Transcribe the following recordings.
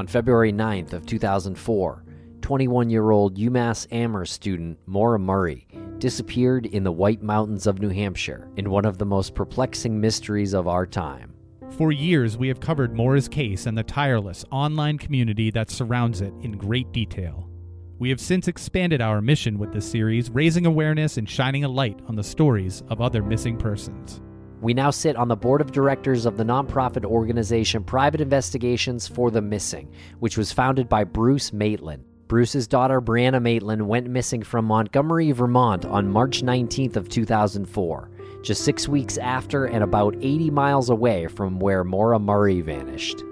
On February 9th of 2004, 21-year-old UMass Amherst student Maura Murray disappeared in the White Mountains of New Hampshire in one of the most perplexing mysteries of our time. For years, we have covered Maura's case and the tireless online community that surrounds it in great detail. We have since expanded our mission with this series, raising awareness and shining a light on the stories of other missing persons. We now sit on the board of directors of the nonprofit organization Private Investigations for the Missing, which was founded by Bruce Maitland. Bruce's daughter Brianna Maitland went missing from Montgomery, Vermont on March 19th of 2004, just 6 weeks after and about 80 miles away from where Maura Murray vanished.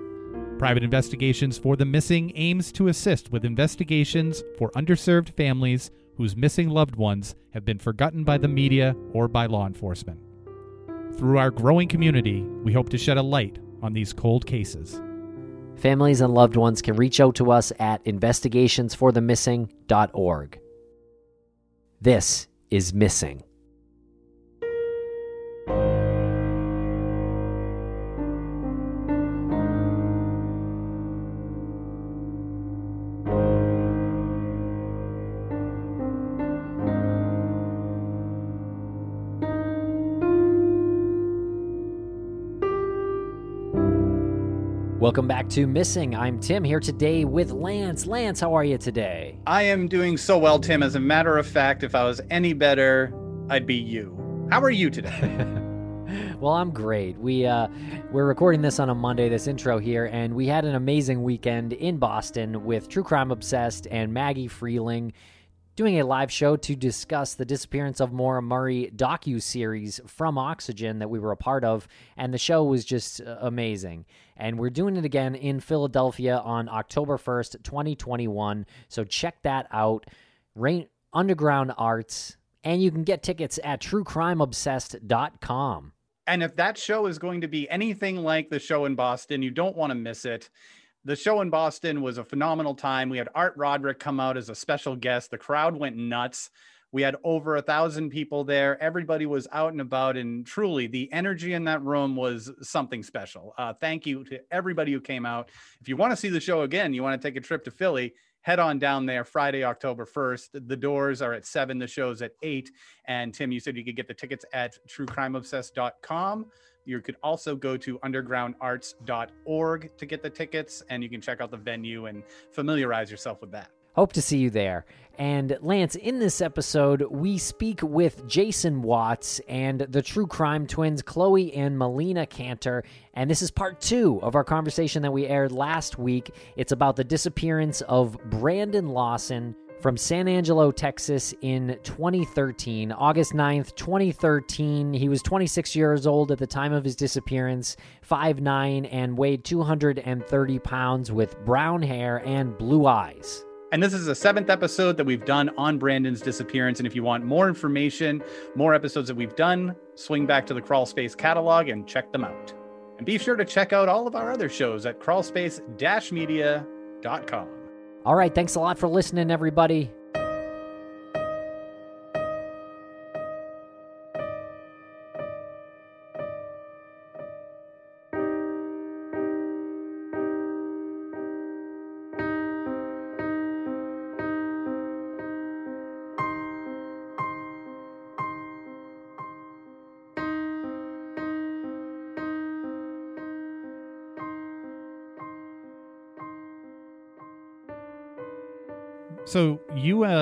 Private Investigations for the Missing aims to assist with investigations for underserved families whose missing loved ones have been forgotten by the media or by law enforcement. Through our growing community, we hope to shed a light on these cold cases. Families and loved ones can reach out to us at investigationsforthemissing.org. This is Missing. Welcome back to Missing. I'm Tim here today with Lance. Lance, how are you today? I am doing so well, Tim. As a matter of fact, if I was any better, I'd be you. How are you today? well, I'm great. We uh, we're recording this on a Monday, this intro here, and we had an amazing weekend in Boston with True Crime Obsessed and Maggie Freleng doing a live show to discuss the disappearance of Maura Murray docu series from Oxygen that we were a part of, and the show was just uh, amazing. And we're doing it again in Philadelphia on October first, 2021. So check that out. Rain Underground Arts, and you can get tickets at TrueCrimeObsessed.com. And if that show is going to be anything like the show in Boston, you don't want to miss it the show in Boston was a phenomenal time. We had Art Roderick come out as a special guest. The crowd went nuts. We had over a thousand people there. Everybody was out and about, and truly, the energy in that room was something special. Uh, thank you to everybody who came out. If you want to see the show again, you want to take a trip to Philly, head on down there Friday, October 1st. The doors are at seven, the show's at eight. And Tim, you said you could get the tickets at truecrimeobsessed.com. You could also go to undergroundarts.org to get the tickets, and you can check out the venue and familiarize yourself with that. Hope to see you there. And Lance, in this episode, we speak with Jason Watts and the true crime twins, Chloe and Melina Cantor. And this is part two of our conversation that we aired last week. It's about the disappearance of Brandon Lawson, from San Angelo, Texas in 2013, August 9th, 2013. He was 26 years old at the time of his disappearance, 5'9, and weighed 230 pounds with brown hair and blue eyes. And this is the seventh episode that we've done on Brandon's disappearance. And if you want more information, more episodes that we've done, swing back to the Crawl Space catalog and check them out. And be sure to check out all of our other shows at crawlspace-media.com. All right, thanks a lot for listening, everybody.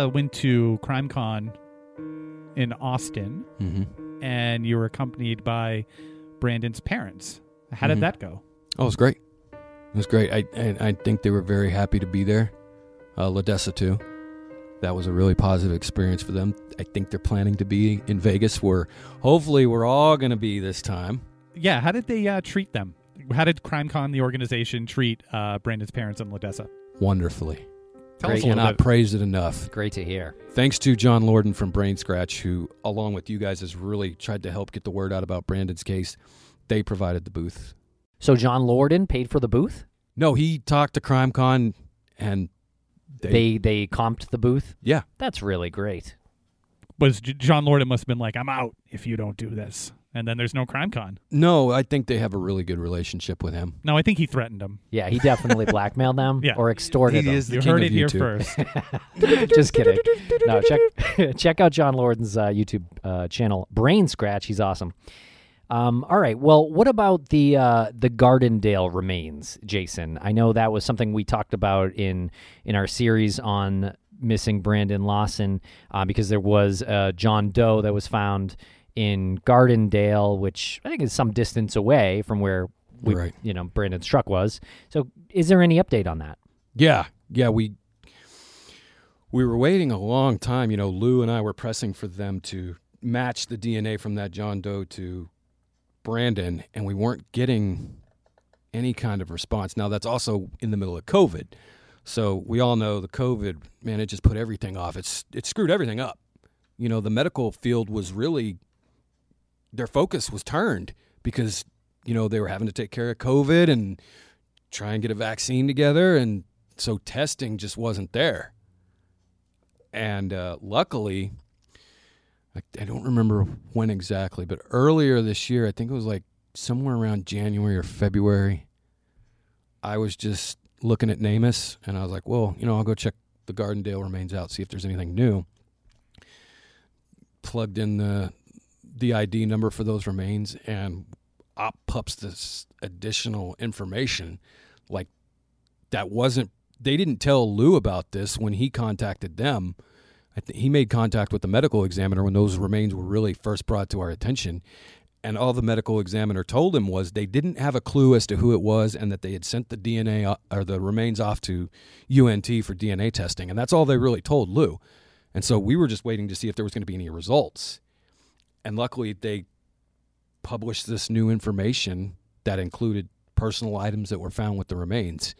Uh, went to CrimeCon in Austin, Mm-hmm. and you were accompanied by Brandon's parents. How did Mhm. that go? Oh, it was great. It was great. I and I think they were very happy to be there. Uh, Ladessa too. That was a really positive experience for them. I think they're planning to be in Vegas, where hopefully we're all going to be this time. Yeah, how did they uh, treat them? How did CrimeCon, the organization, treat uh, Brandon's parents and Ladessa? Wonderfully. Tell Great. us a little Cannot bit. praise it enough. Great to hear. Thanks to John Lordan from Brain Scratch, who, along with you guys, has really tried to help get the word out about Brandon's case. They provided the booth. So John Lordan paid for the booth? No, he talked to CrimeCon, and they, They they comped the booth? yeah, That's really great. Was J- John Lordan must have been like, "I'm out if you don't do this," and then there's no crime con. No, I think they have a really good relationship with him. No, I think he threatened him. Yeah, he definitely blackmailed them Yeah. or extorted He them. is the you king heard of it here first. Just kidding. No, check check out John Lordan's uh, YouTube uh, channel, Brain Scratch. He's awesome. Um, all right. Well, what about the uh, the Gardendale remains, Jason? I know that was something we talked about in in our series on missing Brandon Lawson uh, because there was uh, John Doe that was found in Gardendale, which I think is some distance away from where we, Right. you know, Brandon's truck was. So, is there any update on that? Yeah, yeah, we we were waiting a long time. You know, Lou and I were pressing for them to match the DNA from that John Doe to Brandon, and we weren't getting any kind of response. Now that's also in the middle of COVID, so we all know the COVID man. It just put everything off. It's it screwed everything up. You know, the medical field was really their focus was turned because you know they were having to take care of COVID and try and get a vaccine together. And so testing just wasn't there. And uh, luckily I, I don't remember when exactly but earlier this year i think it was like somewhere around january or february i was just looking at namus and i was like well you know i'll go check the gardendale remains out see if there's anything new. Plugged in the the id number for those remains and up pops this additional information like that wasn't they didn't tell Lou about this when he contacted them. I think he made contact with the medical examiner when those remains were really first brought to our attention. And all the medical examiner told him was they didn't have a clue as to who it was and that they had sent the DNA or the remains off to UNT for DNA testing. And that's all they really told Lou. And so we were just waiting to see if there was going to be any results. And luckily, they published this new information that included personal items that were found with the remains.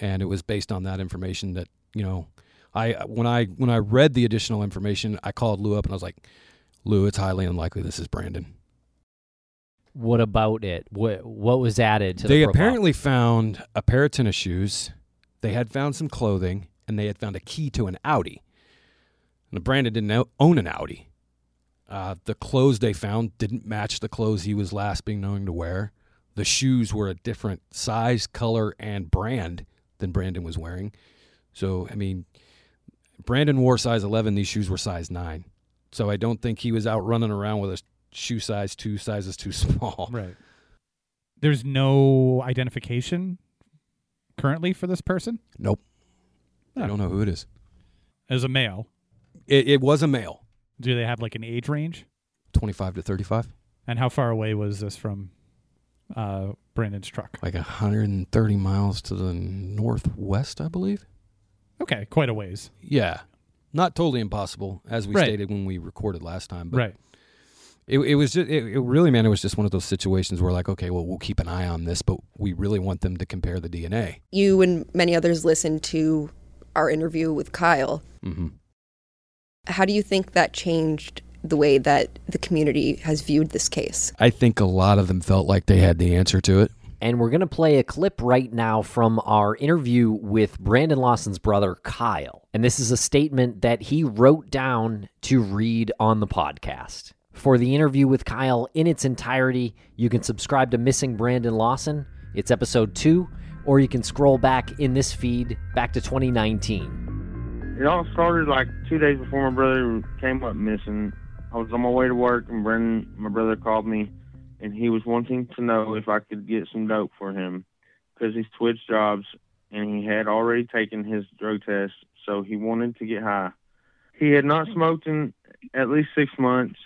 And it was based on that information that you know i when i when i read the additional information i called lou up and i was like lou it's highly unlikely this is brandon. What about it? What what was added to they the apparently found a pair of tennis shoes they had found some clothing and they had found a key to an audi. And brandon didn't own an audi uh, the clothes they found didn't match the clothes he was last being known to wear. The shoes were a different size color and brand than brandon was wearing. So i mean brandon wore size 11 these shoes were size 9 so i don't think he was out running around with a shoe size two sizes too small. Right. There's no identification currently for this person? Nope. I don't know who it is. As a male. it, it was a male Do they have like an age range? 25 to 35 And how far away was this from uh, Brandon's truck? like 130 miles to the northwest i believe Okay, quite a ways. yeah not totally impossible as we Right. stated when we recorded last time but right. it, it was just it, it really man it was just one of those situations where like okay well we'll keep an eye on this but we really want them to compare the dna You and many others listened to our interview with Kyle. hmm How do you think that changed the way that the community has viewed this case? i think a lot of them felt like they had the answer to it And we're going to play a clip right now from our interview with Brandon Lawson's brother, Kyle. And this is a statement that he wrote down to read on the podcast. For the interview with Kyle in its entirety, you can subscribe to Missing Brandon Lawson. It's episode two, or you can scroll back in this feed back to 2019. It all started like two days before my brother came up missing. I was on my way to work, and Brendan, my brother, called me, and he was wanting to know if I could get some dope for him because he's switched jobs and he had already taken his drug test, so he wanted to get high. He had not smoked in at least six months,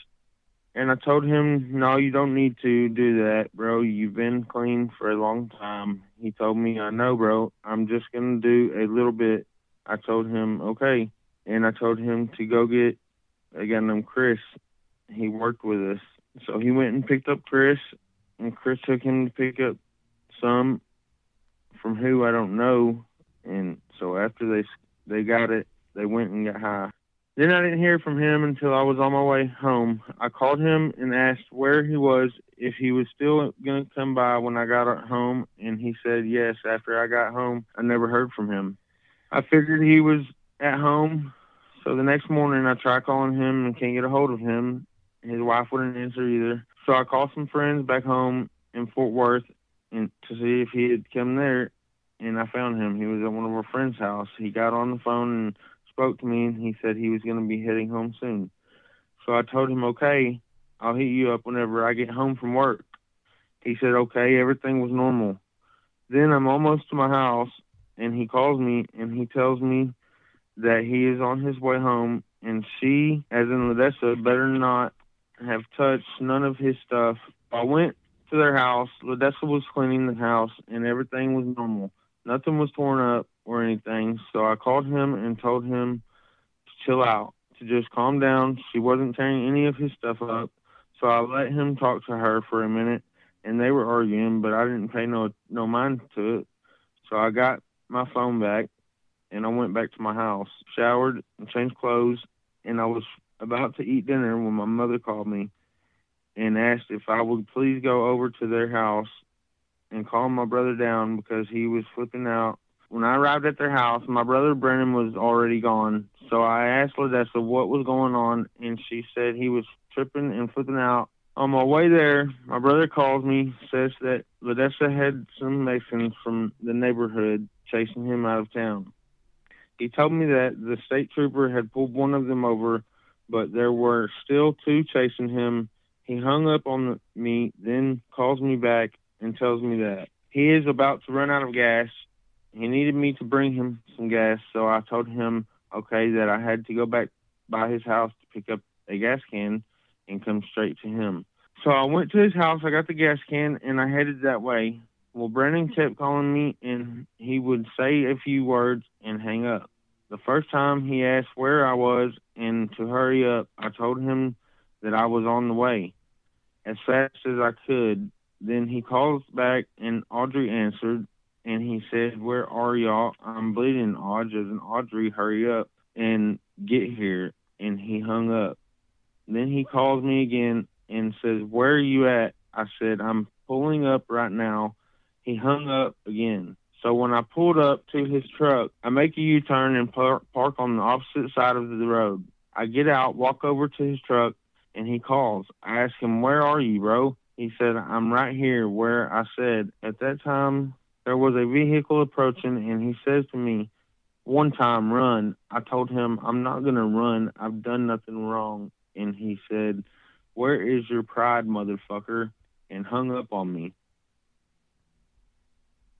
and I told him, "No, you don't need to do that, bro. You've been clean for a long time." He told me, "I know, bro. I'm just gonna do a little bit." I told him, okay. And I told him to go get a guy named Chris. He worked with us. So he went and picked up Chris, and Chris took him to pick up some from who I don't know. And so after they they got it, they went and got high. Then I didn't hear from him until I was on my way home. I called him and asked where he was, if he was still going to come by when I got home, and he said yes. After I got home, I never heard from him. I figured he was at home. So the next morning I try calling him and can't get a hold of him. His wife wouldn't answer either. So I called some friends back home in Fort Worth and to see if he had come there, and I found him. He was at one of our friends' house. He got on the phone and spoke to me, and he said he was going to be heading home soon. So I told him, okay, I'll hit you up whenever I get home from work. He said, okay, everything was normal. Then I'm almost to my house, and he calls me and he tells me that he is on his way home, and she, as in Ladessa, better not have touched none of his stuff. I went to their house. Ladessa was cleaning the house, and everything was normal. Nothing was torn up or anything. So I called him and told him to chill out, to just calm down. She wasn't tearing any of his stuff up. So I let him talk to her for a minute, and they were arguing, but I didn't pay no no mind to it. So I got my phone back, and I went back to my house, showered, and changed clothes, and I was about to eat dinner when my mother called me and asked if I would please go over to their house and calm my brother down because he was flipping out. When I arrived at their house, my brother Brennan was already gone. So I asked Ladessa what was going on, and she said he was tripping and flipping out. On my way there, my brother calls me, says that Ladessa had some Mexicans from the neighborhood chasing him out of town. He told me that the state trooper had pulled one of them over, but there were still two chasing him. He hung up on me, then calls me back and tells me that he is about to run out of gas. He needed me to bring him some gas, so I told him, okay, that I had to go back by his house to pick up a gas can and come straight to him. So I went to his house, I got the gas can, and I headed that way. Well, Brennan kept calling me, and he would say a few words and hang up. The first time he asked where I was and to hurry up, I told him that I was on the way as fast as I could. Then he calls back, and Audrey answered, and he said, Where are y'all? I'm bleeding, Audrey. And Audrey, hurry up and get here. And he hung up. Then he calls me again and says, Where are you at? I said, I'm pulling up right now. He hung up again. So when I pulled up to his truck, I make a U turn and par- park on the opposite side of the road. I get out, walk over to his truck, and he calls. I ask him, Where are you, bro? He said, I'm right here where I said. At that time, there was a vehicle approaching, and he says to me, One time, run. I told him, I'm not going to run. I've done nothing wrong. And he said, Where is your pride, motherfucker? And hung up on me.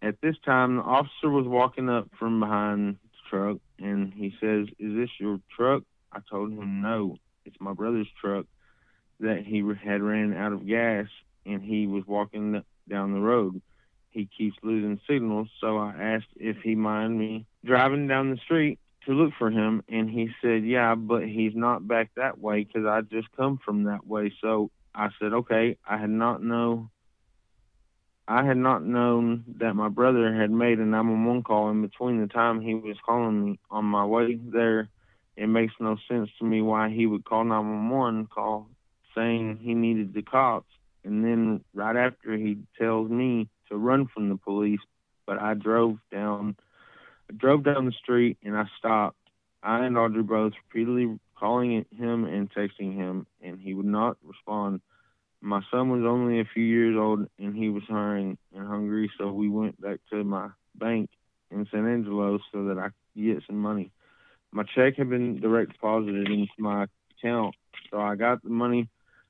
At this time, the officer was walking up from behind the truck, and he says, Is this your truck? I told him, No, it's my brother's truck that he had ran out of gas and he was walking down the road. He keeps losing signals, so I asked if he mind me driving down the street to look for him, and he said, "Yeah, but he's not back that way because I just come from that way." So I said, "Okay." I had not know. I had not known that my brother had made a 911 call in between the time he was calling me on my way there. It makes no sense to me why he would call 911 call saying he needed the cops. And then right after he tells me to run from the police but i drove down I drove down the street and i stopped. I and audrey both repeatedly calling him and texting him and he would not respond my son was only a few years old and he was hurrying and hungry so we went back to my bank in san angelo so that i could get some money my check had been direct deposited into my account so i got the money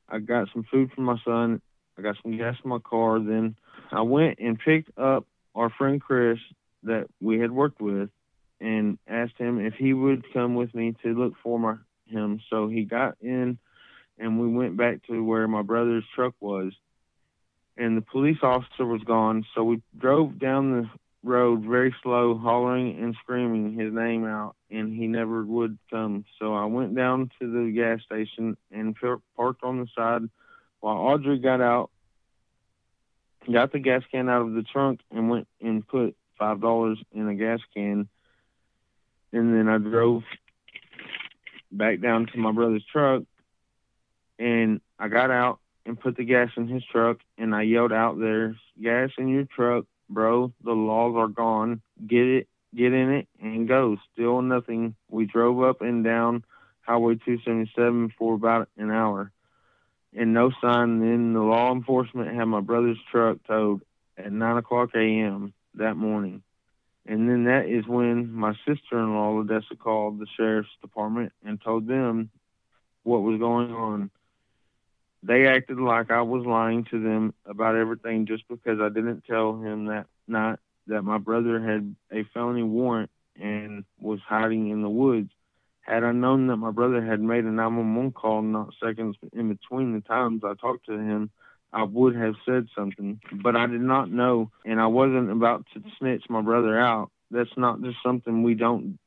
I got some food for my son. I got some gas in my car. Then I went and picked up our friend Chris that we had worked with and asked him if he would come with me to look for my, him. So he got in and we went back to where my brother's truck was. And the police officer was gone. So we drove down the road very slow, hollering and screaming his name out, and he never would come. So I went down to the gas station and parked on the side while Audrey got out, got the gas can out of the trunk, and went and put five dollars in a gas can. And then I drove back down to my brother's truck, and I got out and put the gas in his truck, and I yelled out, "There's gas in your truck." bro. The laws are gone. Get it, get in it, and go. Still nothing. We drove up and down Highway 277 for about an hour. and no sign. Then the law enforcement had my brother's truck towed at 9 o'clock a.m. that morning. And then that is when my sister-in-law, Odessa, called the sheriff's department and told them what was going on. They acted like I was lying to them about everything just because I didn't tell him that night that my brother had a felony warrant and was hiding in the woods. Had I known that my brother had made a 911 call not seconds in between the times I talked to him, I would have said something. But I did not know, and I wasn't about to snitch my brother out. That's not just something we don't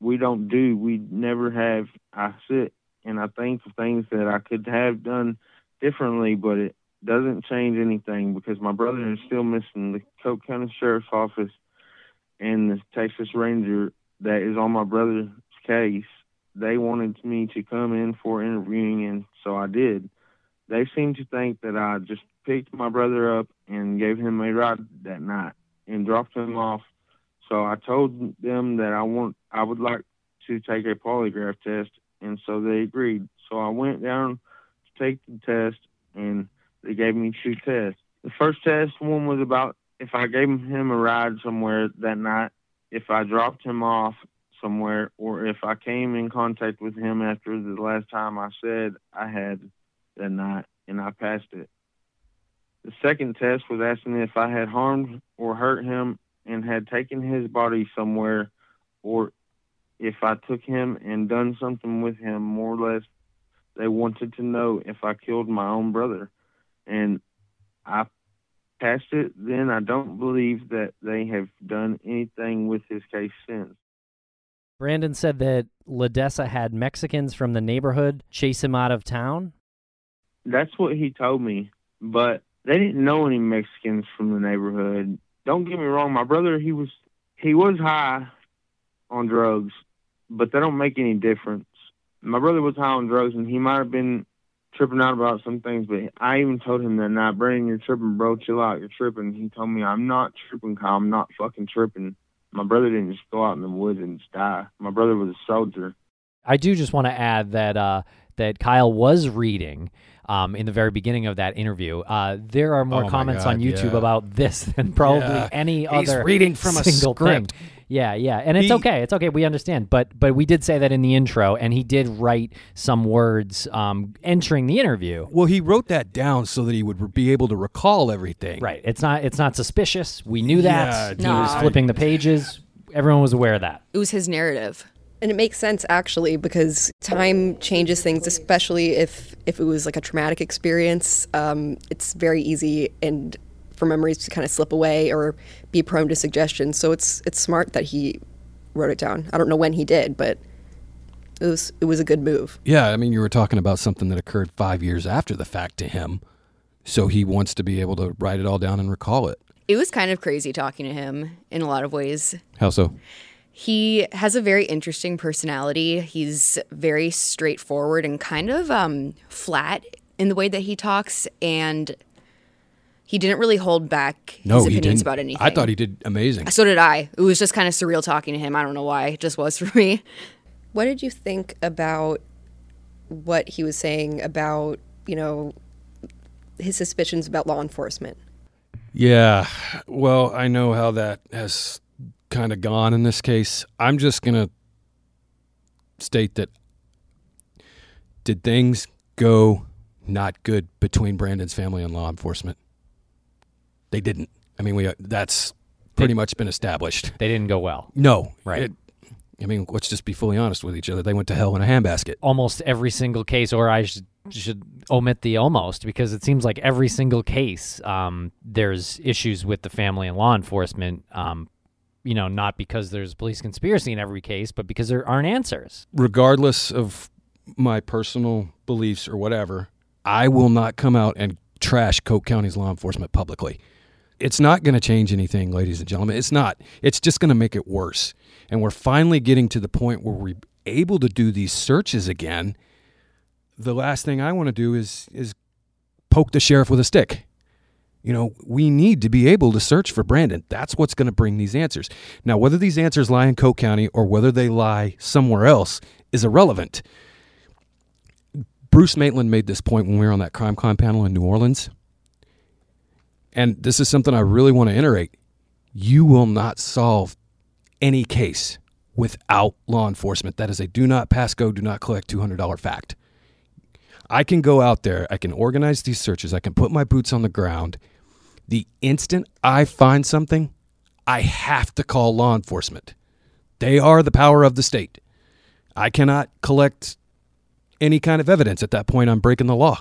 we don't do. We never have. I sit and I think of things that I could have done differently, but it doesn't change anything because my brother is still missing. The Coke County Sheriff's Office and the Texas Ranger that is on my brother's case, they wanted me to come in for interviewing, and so I did. They seem to think that I just picked my brother up and gave him a ride that night and dropped him off. So I told them that I want, I would like to take a polygraph test, and so they agreed. So I went down to take the test, and they gave me two tests. The first test one was about if I gave him a ride somewhere that night, if I dropped him off somewhere, or if I came in contact with him after the last time I said I had that night, and I passed it. The second test was asking if I had harmed or hurt him and had taken his body somewhere, or if I took him and done something with him, more or less. They wanted to know if I killed my own brother. And I passed it then. I don't believe that they have done anything with his case since. Brandon said that Ladessa had Mexicans from the neighborhood chase him out of town. That's what he told me, but they didn't know any Mexicans from the neighborhood. Don't get me wrong, my brother he was he was high on drugs, but they don't make any difference. My brother was high on drugs, and he might have been tripping out about some things, but I even told him that night, Brandon, you're tripping, bro. Chill out, you're tripping. He told me, I'm not tripping, Kyle. I'm not fucking tripping. My brother didn't just go out in the woods and just die. My brother was a soldier. I do just want to add that uh, that Kyle was reading um, in the very beginning of that interview. Uh, there are more Oh comments God, on YouTube yeah. about this than probably Yeah. any He's other reading from a single script. thing. Yeah, yeah, and it's He- okay. It's okay. We understand, but but we did say that in the intro, and he did write some words um, entering the interview. Well, he wrote that down so that he would be able to recall everything. Right. It's not. It's not suspicious. We knew that. Yeah, he was flipping the pages. Everyone was aware of that. It was his narrative. And it makes sense actually because time changes things, especially if if it was like a traumatic experience. Um, it's very easy and for memories to kind of slip away or be prone to suggestion. So it's it's smart that he wrote it down. I don't know when he did, but it was it was a good move. Yeah, I mean, you were talking about something that occurred five years after the fact to him, so he wants to be able to write it all down and recall it. It was kind of crazy talking to him in a lot of ways. How so? He has a very interesting personality. He's very straightforward and kind of um, flat in the way that he talks, and he didn't really hold back No, his he didn't. about anything. I thought he did amazing. So did I. It was just kind of surreal talking to him. I don't know why. It just was for me. What did you think about what he was saying about, you know, his suspicions about law enforcement? Yeah, well, I know how that has kind of gone in this case. I'm just going to state that did things go not good between Brandon's family and law enforcement? They didn't. I mean, we that's pretty much been established. They didn't go well. No, Right. It- I mean, let's just be fully honest with each other. They went to hell in a handbasket. Almost every single case, or I should should omit the almost because it seems like every single case, um, there's issues with the family and law enforcement. Um, you know, not because there's police conspiracy in every case, but because there aren't answers. regardless of my personal beliefs or whatever, I will not come out and trash Coke County's law enforcement publicly. It's not going to change anything, ladies and gentlemen. It's not. It's just going to make it worse. And we're finally getting to the point where we're able to do these searches again. The last thing I want to do is is poke the sheriff with a stick. You know, we need to be able to search for Brandon. That's what's going to bring these answers. Now, whether these answers lie in Coke County or whether they lie somewhere else is irrelevant. Bruce Maitland made this point when we were on that crime con panel in New Orleans. And this is something I really want to iterate. You will not solve any case without law enforcement. That is a do not pass go, do not collect $200 fact. I can go out there, I can organize these searches, I can put my boots on the ground. The instant I find something, I have to call law enforcement. They are the power of the state. I cannot collect any kind of evidence at that point. I'm breaking the law,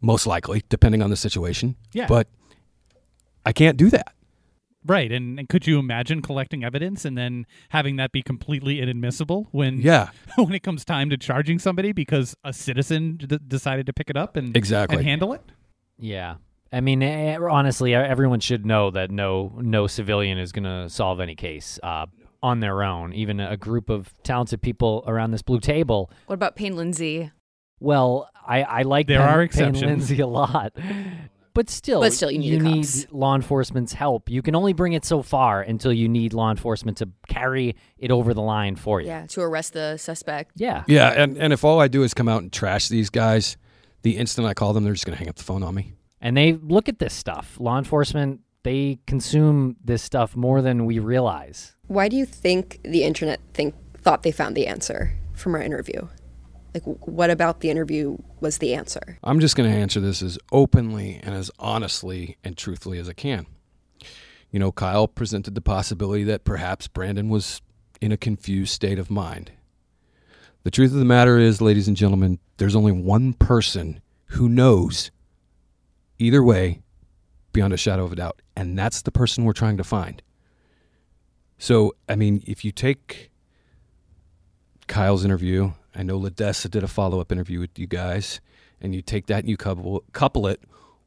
most likely, depending on the situation. Yeah. But I can't do that. Right, and, and could you imagine collecting evidence and then having that be completely inadmissible when Yeah. when it comes time to charging somebody because a citizen d- decided to pick it up and Exactly. and handle it? Yeah. I mean, eh, honestly, e- everyone should know that no no civilian is going to solve any case uh, on their own. Even a group of talented people around this blue table. What about Payne Lindsey? Well, I, I like There Penn- are Penn exceptions. Lindsey a lot, but still, But still, you need the cops. law enforcement's help. You can only bring it so far until you need law enforcement to carry it over the line for you. Yeah, to arrest the suspect. Yeah. Yeah. And, and if all I do is come out and trash these guys, the instant I call them, they're just going to hang up the phone on me. And they look at this stuff. Law enforcement, they consume this stuff more than we realize. Why do you think the internet think thought they found the answer from our interview? Like, what about the interview was the answer? I'm just going to answer this as openly and as honestly and truthfully as I can. You know, Kyle presented the possibility that perhaps Brandon was in a confused state of mind. The truth of the matter is, ladies and gentlemen, there's only one person who knows either way beyond a shadow of a doubt, and that's the person we're trying to find. So, I mean, if you take Kyle's interview. I know Ladessa did a follow up interview with you guys, and you take that and you couple, couple it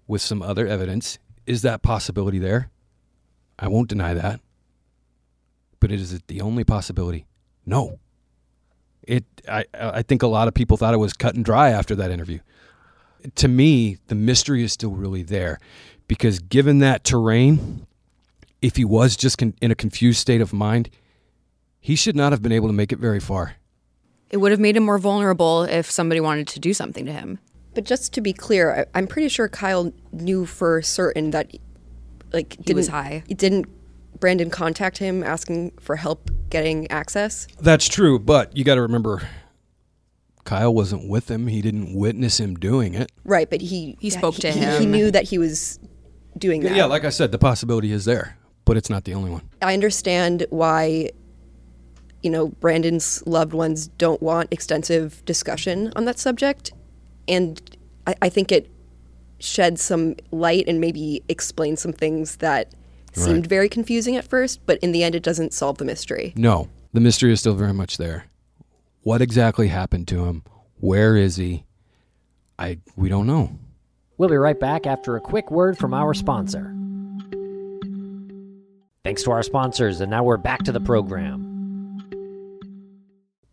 with some other evidence. Is that possibility there? I won't deny that. But is it the only possibility? No. It. I. I think a lot of people thought it was cut and dry after that interview. To me, the mystery is still really there, because given that terrain, if he was just con- in a confused state of mind, he should not have been able to make it very far. It would have made him more vulnerable if somebody wanted to do something to him. But just to be clear, I, I'm pretty sure Kyle knew for certain that, like, He was didn't- high. Didn't Brandon contact him asking for help getting access? That's true, but you got to remember, Kyle wasn't with him. He didn't witness him doing it. Right, but he He spoke to he, He knew that he was doing that. Yeah, like I said, the possibility is there, but it's not the only one. I understand why, you know, Brandon's loved ones don't want extensive discussion on that subject. And I, I think it sheds some light and maybe explains some things that seemed very confusing at first, but in the end, it doesn't solve the mystery. No, the mystery is still very much there. What exactly happened to him? Where is he? I we don't know. We'll be right back after a quick word from our sponsor. Thanks to our sponsors, and now we're back to the program.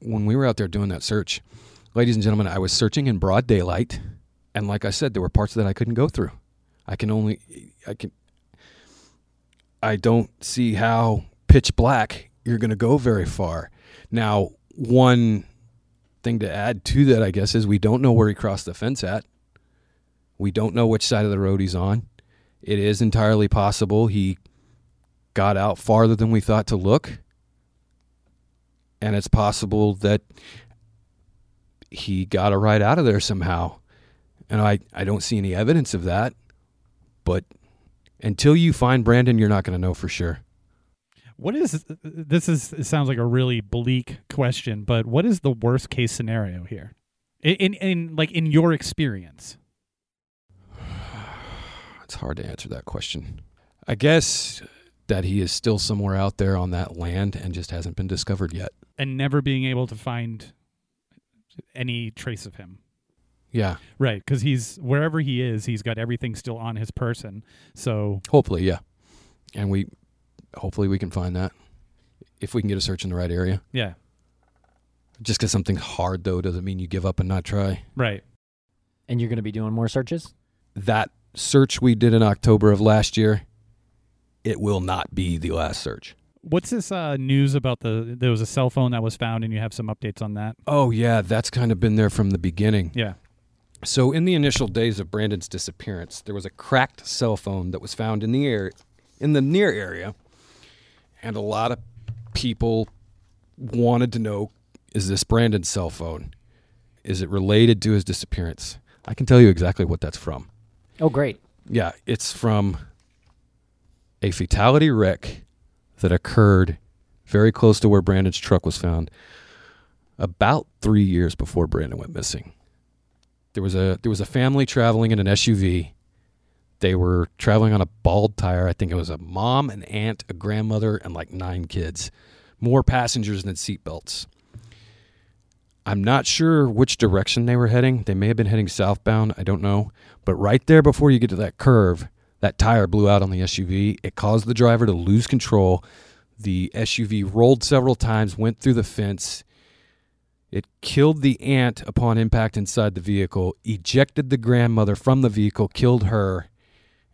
When we were out there doing that search, ladies and gentlemen, I was searching in broad daylight, and like I said, there were parts that I couldn't go through. I can only I can I don't see how pitch black you're going to go very far. Now, one thing to add to that, I guess, is we don't know where he crossed the fence at. We don't know which side of the road he's on. It is entirely possible he got out farther than we thought to look. And it's possible that he got a ride out of there somehow. And I, I don't see any evidence of that. But until you find Brandon, you're not going to know for sure. What is this? Is it sounds like a really bleak question, but what is the worst case scenario here? In in, in like in your experience, It's hard to answer that question. I guess that he is still somewhere out there on that land and just hasn't been discovered yet. and never being able to find any trace of him. Yeah, Right, because he's wherever he is, he's got everything still on his person. So hopefully, yeah. And we hopefully we can find that if we can get a search in the right area. yeah, Just because something's hard though doesn't mean you give up and not try. right. And you're going to be doing more searches? That search we did in October of last year, it will not be the last search. What's this uh, news about the? There was a cell phone that was found, and you have some updates on that. Oh yeah, that's kind of been there from the beginning. Yeah, So, in the initial days of Brandon's disappearance, there was a cracked cell phone that was found in the air, in the near area, and a lot of people wanted to know: Is this Brandon's cell phone? Is it related to his disappearance? I can tell you exactly what that's from. Oh, great. Yeah, it's from a fatality wreck that occurred very close to where Brandon's truck was found about three years before Brandon went missing. There was a there was a family traveling in an SUV. They were traveling on a bald tire. I think it was a mom, an aunt, a grandmother, and like nine kids. More passengers than seatbelts. I'm not sure which direction they were heading. They may have been heading southbound. I don't know. But right there before you get to that curve, that tire blew out on the SUV. It caused the driver to lose control. The SUV rolled several times, went through the fence. It killed the aunt upon impact inside the vehicle, ejected the grandmother from the vehicle, killed her,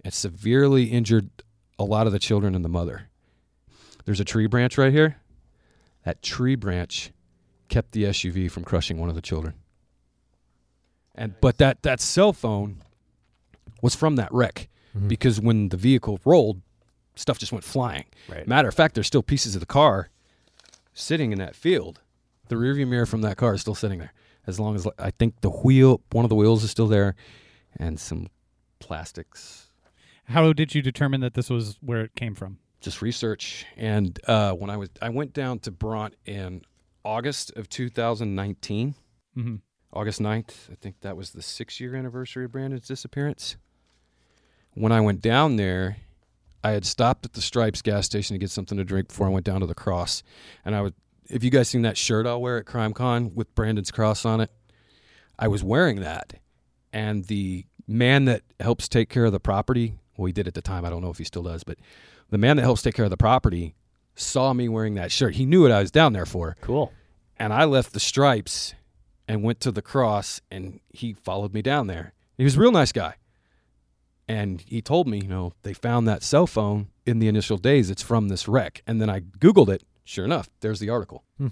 and severely injured a lot of the children and the mother. There's a tree branch right here. That tree branch kept the SUV from crushing one of the children. And but that that cell phone was from that wreck because when the vehicle rolled, stuff just went flying. Right. Matter of fact, there's still pieces of the car sitting in that field. The rearview mirror from that car is still sitting there. As long as I think the wheel, one of the wheels is still there, and some plastics. How did you determine that this was where it came from? Just research. And uh, when I was, I went down to Bronte in August of 2019. Mm-hmm. August 9th. I think that was the six year anniversary of Brandon's disappearance. When I went down there, I had stopped at the Stripes gas station to get something to drink before I went down to the cross. And I was, if you guys seen that shirt I'll wear at CrimeCon with Brandon's cross on it, I was wearing that. And the man that helps take care of the property, well, he did at the time. I don't know if he still does, but the man that helps take care of the property saw me wearing that shirt. He knew what I was down there for Cool. and I left the stripes and went to the cross and he followed me down there. He was a real nice guy. And he told me, you know, they found that cell phone in the initial days. It's from this wreck. And then I Googled it. Sure enough, there's the article. Hmm.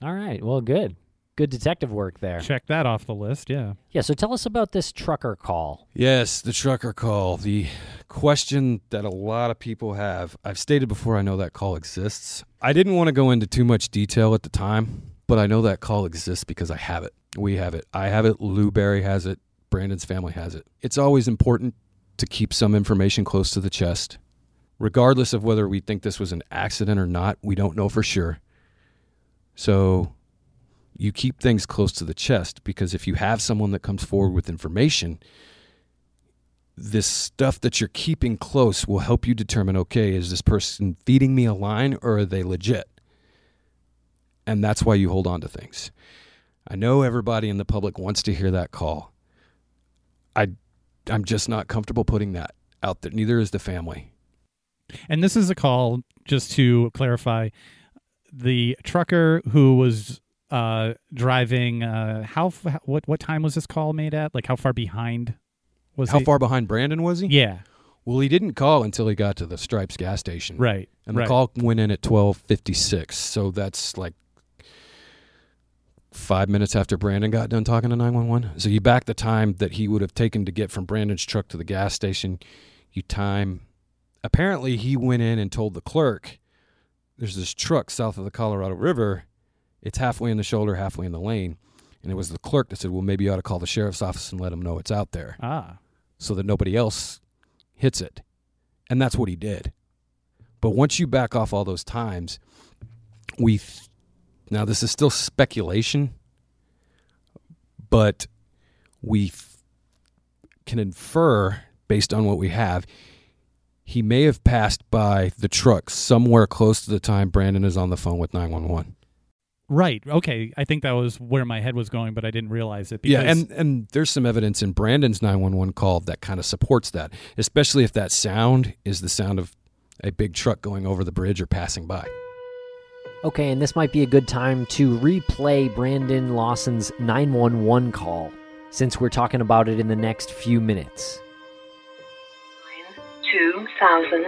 All right. Well, good. Good detective work there. Check that off the list. Yeah. Yeah. So tell us about this trucker call. Yes, the trucker call. The question that a lot of people have. I've stated before I know that call exists. I didn't want to go into too much detail at the time, but I know that call exists because I have it. We have it. I have it. Lou Berry has it. Brandon's family has it. It's always important to keep some information close to the chest. Regardless of whether we think this was an accident or not, we don't know for sure. So you keep things close to the chest because if you have someone that comes forward with information, this stuff that you're keeping close will help you determine okay, is this person feeding me a line or are they legit? And that's why you hold on to things. I know everybody in the public wants to hear that call. I I'm just not comfortable putting that out there. Neither is the family. And this is a call just to clarify the trucker who was uh, driving. Uh, how what what time was this call made at? Like how far behind was How he? far behind Brandon was he? Yeah. Well, he didn't call until he got to the Stripes gas station. Right. And the right. call went in at 12:56. So that's like 5 minutes after Brandon got done talking to 911. So you back the time that he would have taken to get from Brandon's truck to the gas station. You time Apparently he went in and told the clerk there's this truck south of the Colorado River. It's halfway in the shoulder, halfway in the lane. And it was the clerk that said, "Well, maybe you ought to call the sheriff's office and let them know it's out there." Ah. so that nobody else hits it. And that's what he did. But once you back off all those times, we th- now this is still speculation, but we th- can infer based on what we have he may have passed by the truck somewhere close to the time Brandon is on the phone with 911. Right. Okay. I think that was where my head was going, but I didn't realize it. Yeah, and and there's some evidence in Brandon's 911 call that kind of supports that, especially if that sound is the sound of a big truck going over the bridge or passing by. Okay, and this might be a good time to replay Brandon Lawson's 911 call since we're talking about it in the next few minutes. 2013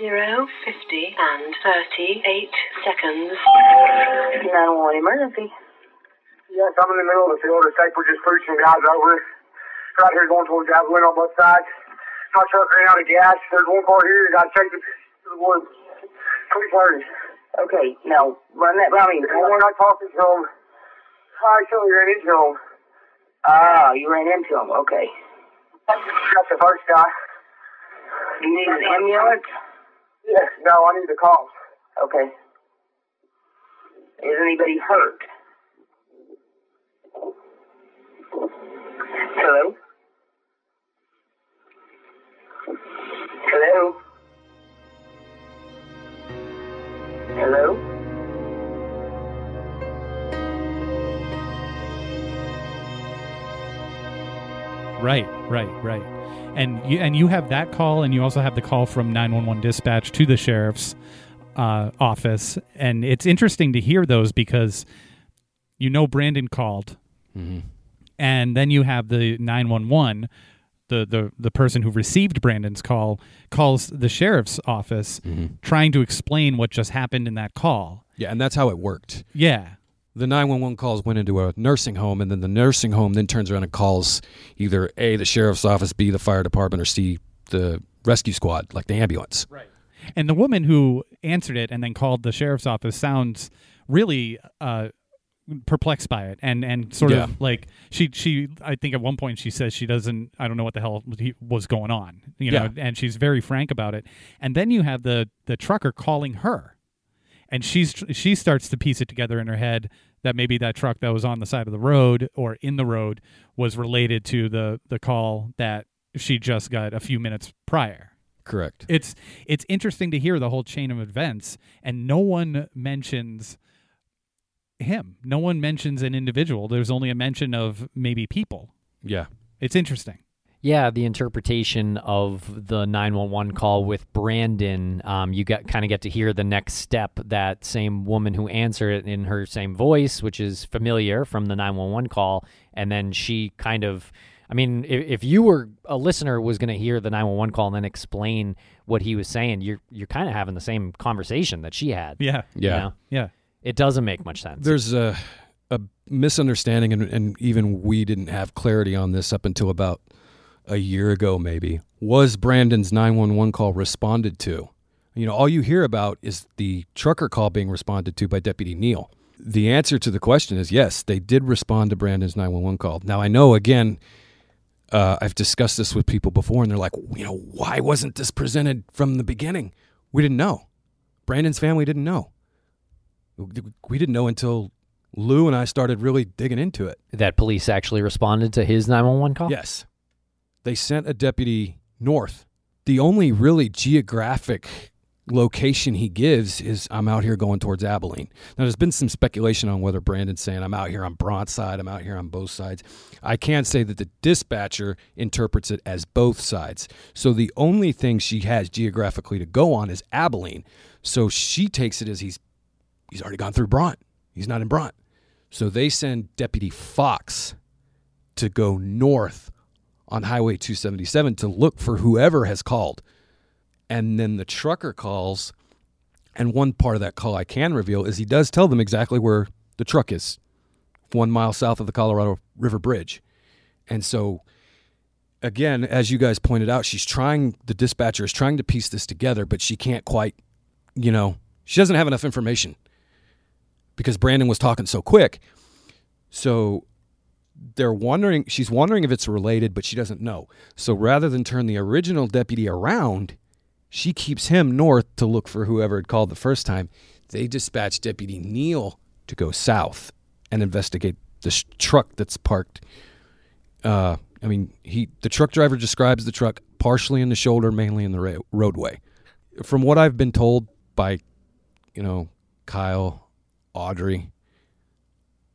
0, 50 and 38 seconds. 911 emergency. Yes, I'm in the middle of the field. The safer just pushed some guys over. Right here going towards Javelin on both sides. My truck ran out of gas. There's one car here. You got to take it to the woods. Okay, now run that by me. And when I talked to him, I actually ran into him. Ah, you ran into him. Okay. That's the first guy. You need an ambulance? Yes, no, I need the call. Okay. Is anybody hurt? Hello? Hello? Hello? Right, right, right. And you and you have that call, and you also have the call from nine one one dispatch to the sheriff's uh, office, and it's interesting to hear those because you know Brandon called, and then you have the nine one one. The, the, the person who received Brandon's call calls the sheriff's office trying to explain what just happened in that call. Yeah, and that's how it worked. Yeah. The 911 calls went into a nursing home, and then the nursing home then turns around and calls either A, the sheriff's office, B, the fire department, or C, the rescue squad, like the ambulance. Right. And the woman who answered it and then called the sheriff's office sounds really uh, perplexed by it, and and sort Yeah. of like she she I think at one point she says she doesn't I don't know what the hell he- was going on, you know, and she's very frank about it. And then you have the the trucker calling her, and she's she starts to piece it together in her head that maybe that truck that was on the side of the road or in the road was related to the the call that she just got a few minutes prior. Correct. It's it's interesting to hear the whole chain of events, and no one mentions him. No one mentions an individual. There's only a mention of maybe people. Yeah. It's interesting. Yeah, the interpretation of the 911 call with Brandon, um, you got kind of get to hear the next step. That same woman who answered it in her same voice, which is familiar from the 911 call, and then she kind of, I mean, if, if you were a listener was going to hear the 911 call and then explain what he was saying, you're you're kind of having the same conversation that she had. Yeah. you Yeah. know? Yeah. It doesn't make much sense. There's a, a misunderstanding, and, and even we didn't have clarity on this up until about a year ago, maybe. Was Brandon's 911 call responded to? You know, all you hear about is the trucker call being responded to by Deputy Neal. The answer to the question is yes, they did respond to Brandon's 911 call. Now, I know, again, uh, I've discussed this with people before, and they're like, you know, why wasn't this presented from the beginning? We didn't know. Brandon's family didn't know. We didn't know until Lou and I started really digging into it. that police actually responded to his 911 call. Yes. They sent a deputy north. The only really geographic location he gives is I'm out here going towards Abilene. Now, there's been some speculation on whether Brandon's saying I'm out here on Bronte side, I'm out here on both sides. I can say that the dispatcher interprets it as both sides. So the only thing she has geographically to go on is Abilene. So she takes it as he's he's already gone through Bronte. He's not in Bronte. So they send Deputy Fox to go north on Highway 277 to look for whoever has called. And then the trucker calls. And one part of that call I can reveal is he does tell them exactly where the truck is one mile south of the Colorado River Bridge. And so, again, as you guys pointed out, she's trying, the dispatcher is trying to piece this together, but she can't quite, you know, she doesn't have enough information because Brandon was talking so quick. So they're wondering she's wondering if it's related but she doesn't know. So rather than turn the original deputy around she keeps him north to look for whoever had called the first time. They dispatch deputy neal to go south and investigate this truck that's parked uh, i mean he the truck driver describes the truck partially in the shoulder mainly in the ra- roadway. From what i've been told by you know kyle audrey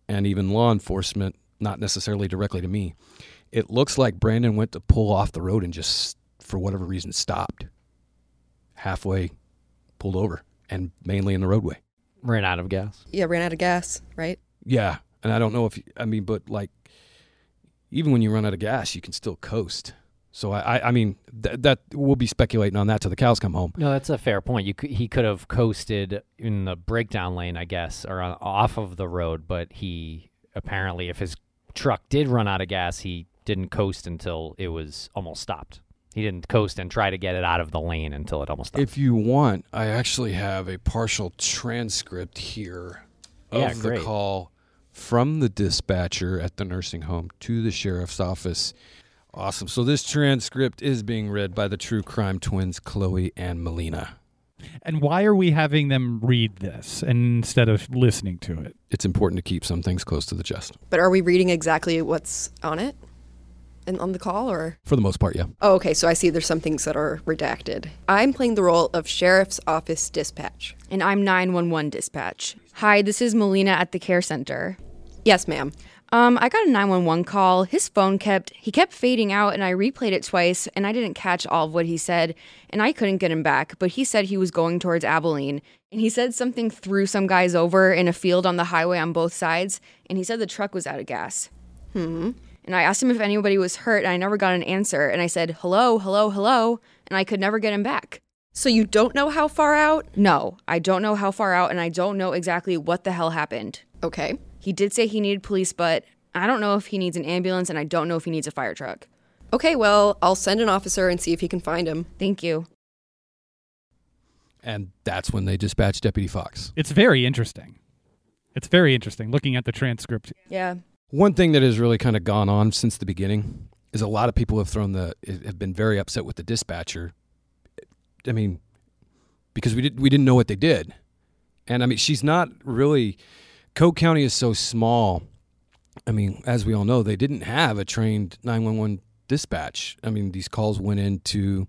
and even law enforcement, not necessarily directly to me, it looks like Brandon went to pull off the road and just, for whatever reason, stopped halfway, pulled over, and mainly in the roadway. Ran out of gas. Yeah, ran out of gas, right? Yeah. And I don't know if, I mean, but like, even when you run out of gas, you can still coast. So I, I, mean, th- that we'll be speculating on that till the cows come home. No, that's a fair point. You could, he could have coasted in the breakdown lane, I guess, or on, off of the road, but he apparently, if his truck did run out of gas, he didn't coast until it was almost stopped. He didn't coast and try to get it out of the lane until it almost stopped. If you want, I actually have a partial transcript here of Yeah, the call from the dispatcher at the nursing home to the sheriff's office. Awesome. So this transcript is being read by the true crime twins, Chloe and Melina. And why are we having them read this instead of listening to it? It's important to keep some things close to the chest. But are we reading exactly what's on it? And on the call or For the most part, yeah. Oh, okay, so I see there's some things that are redacted. I'm playing the role of Sheriff's Office Dispatch. And I'm 911 dispatch. Hi, this is Melina at the care center. Yes, ma'am. Um, I got a 911 call. His phone kept he kept fading out and I replayed it twice and I didn't catch all of what he said and I couldn't get him back, but he said he was going towards Abilene and he said something threw some guys over in a field on the highway on both sides and he said the truck was out of gas. Hmm. And I asked him if anybody was hurt and I never got an answer and I said, "Hello, hello, hello," and I could never get him back. So you don't know how far out? No, I don't know how far out and I don't know exactly what the hell happened. Okay. He did say he needed police, but I don't know if he needs an ambulance and I don't know if he needs a fire truck. Okay, well, I'll send an officer and see if he can find him. Thank you. And that's when they dispatched Deputy Fox. It's very interesting. It's very interesting looking at the transcript. Yeah. One thing that has really kind of gone on since the beginning is a lot of people have thrown the have been very upset with the dispatcher. I mean, because we did we didn't know what they did, and I mean she's not really. Coke County is so small. I mean, as we all know, they didn't have a trained nine one one dispatch. I mean, these calls went into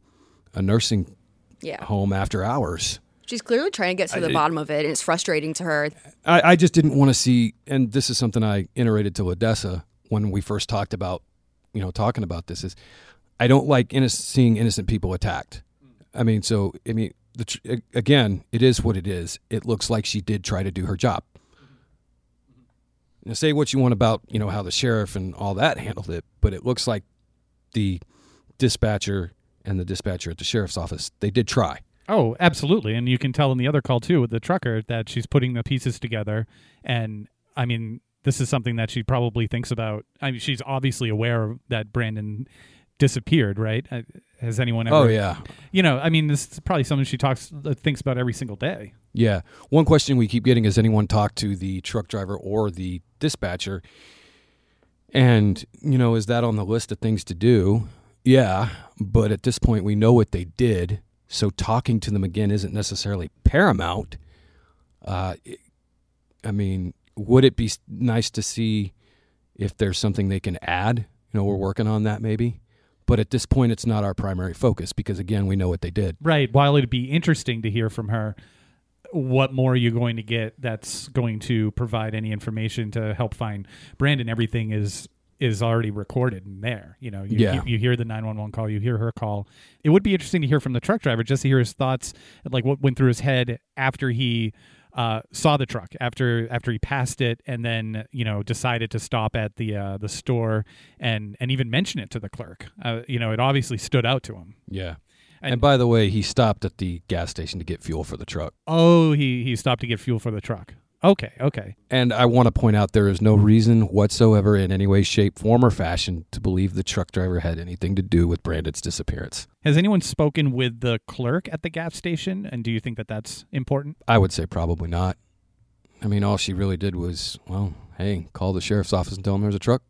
a nursing Yeah. home after hours. She's clearly trying to get to the did- bottom of it and it's frustrating to her. I, I just didn't want to see, and this is something I iterated to Ladessa when we first talked about, you know, talking about this is, I don't like inno- seeing innocent people attacked. I mean, so I mean, the tr- again, it is what it is. It looks like she did try to do her job. Now, say what you want about you know how the sheriff and all that handled it, but it looks like the dispatcher and the dispatcher at the sheriff's office they did try. Oh, absolutely. And you can tell in the other call too with the trucker that she's putting the pieces together. And I mean, this is something that she probably thinks about. I mean, she's obviously aware that Brandon disappeared, right? Uh, Has anyone ever? Oh, yeah. You know, I mean, this is probably something she talks, uh, thinks about every single day. Yeah. One question we keep getting is anyone talk to the truck driver or the dispatcher? And, you know, is that on the list of things to do? Yeah. But at this point, we know what they did. So talking to them again isn't necessarily paramount. Uh, I mean, would it be nice to see if there's something they can add? You know, we're working on that maybe. But at this point, it's not our primary focus because, again, we know what they did. Right. While it'd be interesting to hear from her, what more are you going to get that's going to provide any information to help find Brandon? Everything is is already recorded in there. You know, you, Yeah. you, you hear the 911 call, you hear her call. It would be interesting to hear from the truck driver just to hear his thoughts, like what went through his head after he uh, saw the truck, after after he passed it, and then you know decided to stop at the uh, the store and and even mention it to the clerk. Uh, you know, it obviously stood out to him. Yeah. And- And, by the way, he stopped at the gas station to get fuel for the truck. Oh, he he stopped to get fuel for the truck. Okay, okay. And I want to point out there is no reason whatsoever in any way, shape, form, or fashion to believe the truck driver had anything to do with Brandon's disappearance. Has anyone spoken with the clerk at the gas station? And do you think that that's important? I would say probably not. I mean, all she really did was, well, hey, call the sheriff's office and tell them there's a truck.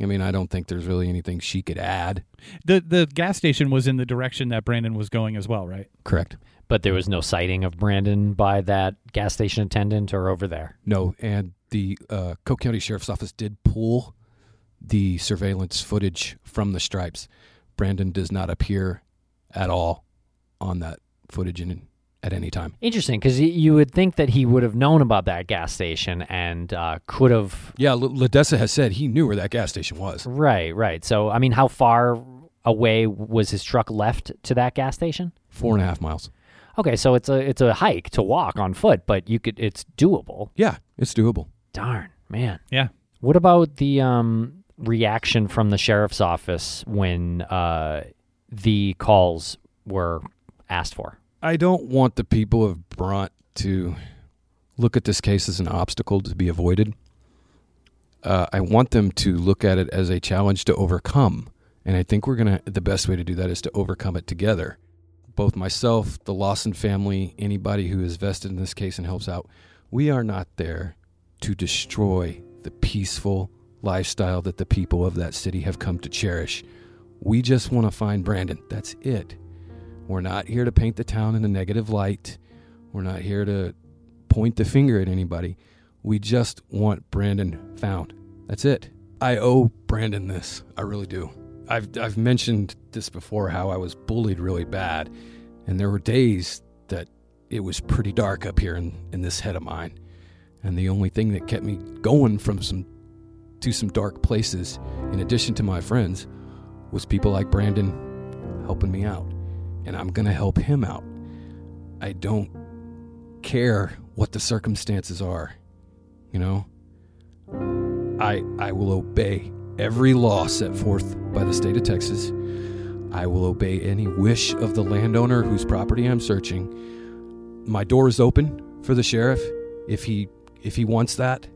I mean, I don't think there's really anything she could add. The the gas station was in the direction that Brandon was going as well, right? Correct. But there was no sighting of Brandon by that gas station attendant or over there. No, and the uh, Coke County Sheriff's Office did pull the surveillance footage from the stripes. Brandon does not appear at all on that footage in, at any time. Interesting, because you would think that he would have known about that gas station and uh, could have. Yeah, L- Ladessa has said he knew where that gas station was. Right, right. So, I mean, how far away was his truck left to that gas station? Four and a half miles. Okay, so it's a it's a hike to walk on foot, but you could it's doable. Yeah, it's doable. Darn, man. Yeah. What about the um, reaction from the sheriff's office when uh, the calls were asked for? I don't want the people of Bronte to look at this case as an obstacle to be avoided. uh, I want them to look at it as a challenge to overcome. And I think we're going to, the best way to do that is to overcome it together. Both myself, the Lawson family, anybody who is vested in this case and helps out, we are not there to destroy the peaceful lifestyle that the people of that city have come to cherish. We just want to find Brandon. That's it. We're not here to paint the town in a negative light. We're not here to point the finger at anybody. We just want Brandon found. That's it. I owe Brandon this. I really do. I've I've mentioned this before how I was bullied really bad and there were days that it was pretty dark up here in, in this head of mine. And the only thing that kept me going from some to some dark places, in addition to my friends, was people like Brandon helping me out. And I'm gonna help him out. I don't care what the circumstances are. You know? I I will obey every law set forth by the state of Texas. I will obey any wish of the landowner whose property I'm searching. My door is open for the sheriff if he if he wants that.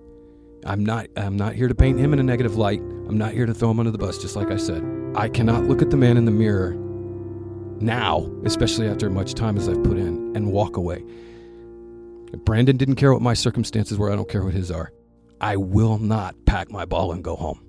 I'm not I'm not here to paint him in a negative light. I'm not here to throw him under the bus just like I said. I cannot look at the man in the mirror now, especially after much time as I've put in and walk away. If Brandon didn't care what my circumstances were, I don't care what his are. I will not pack my ball and go home.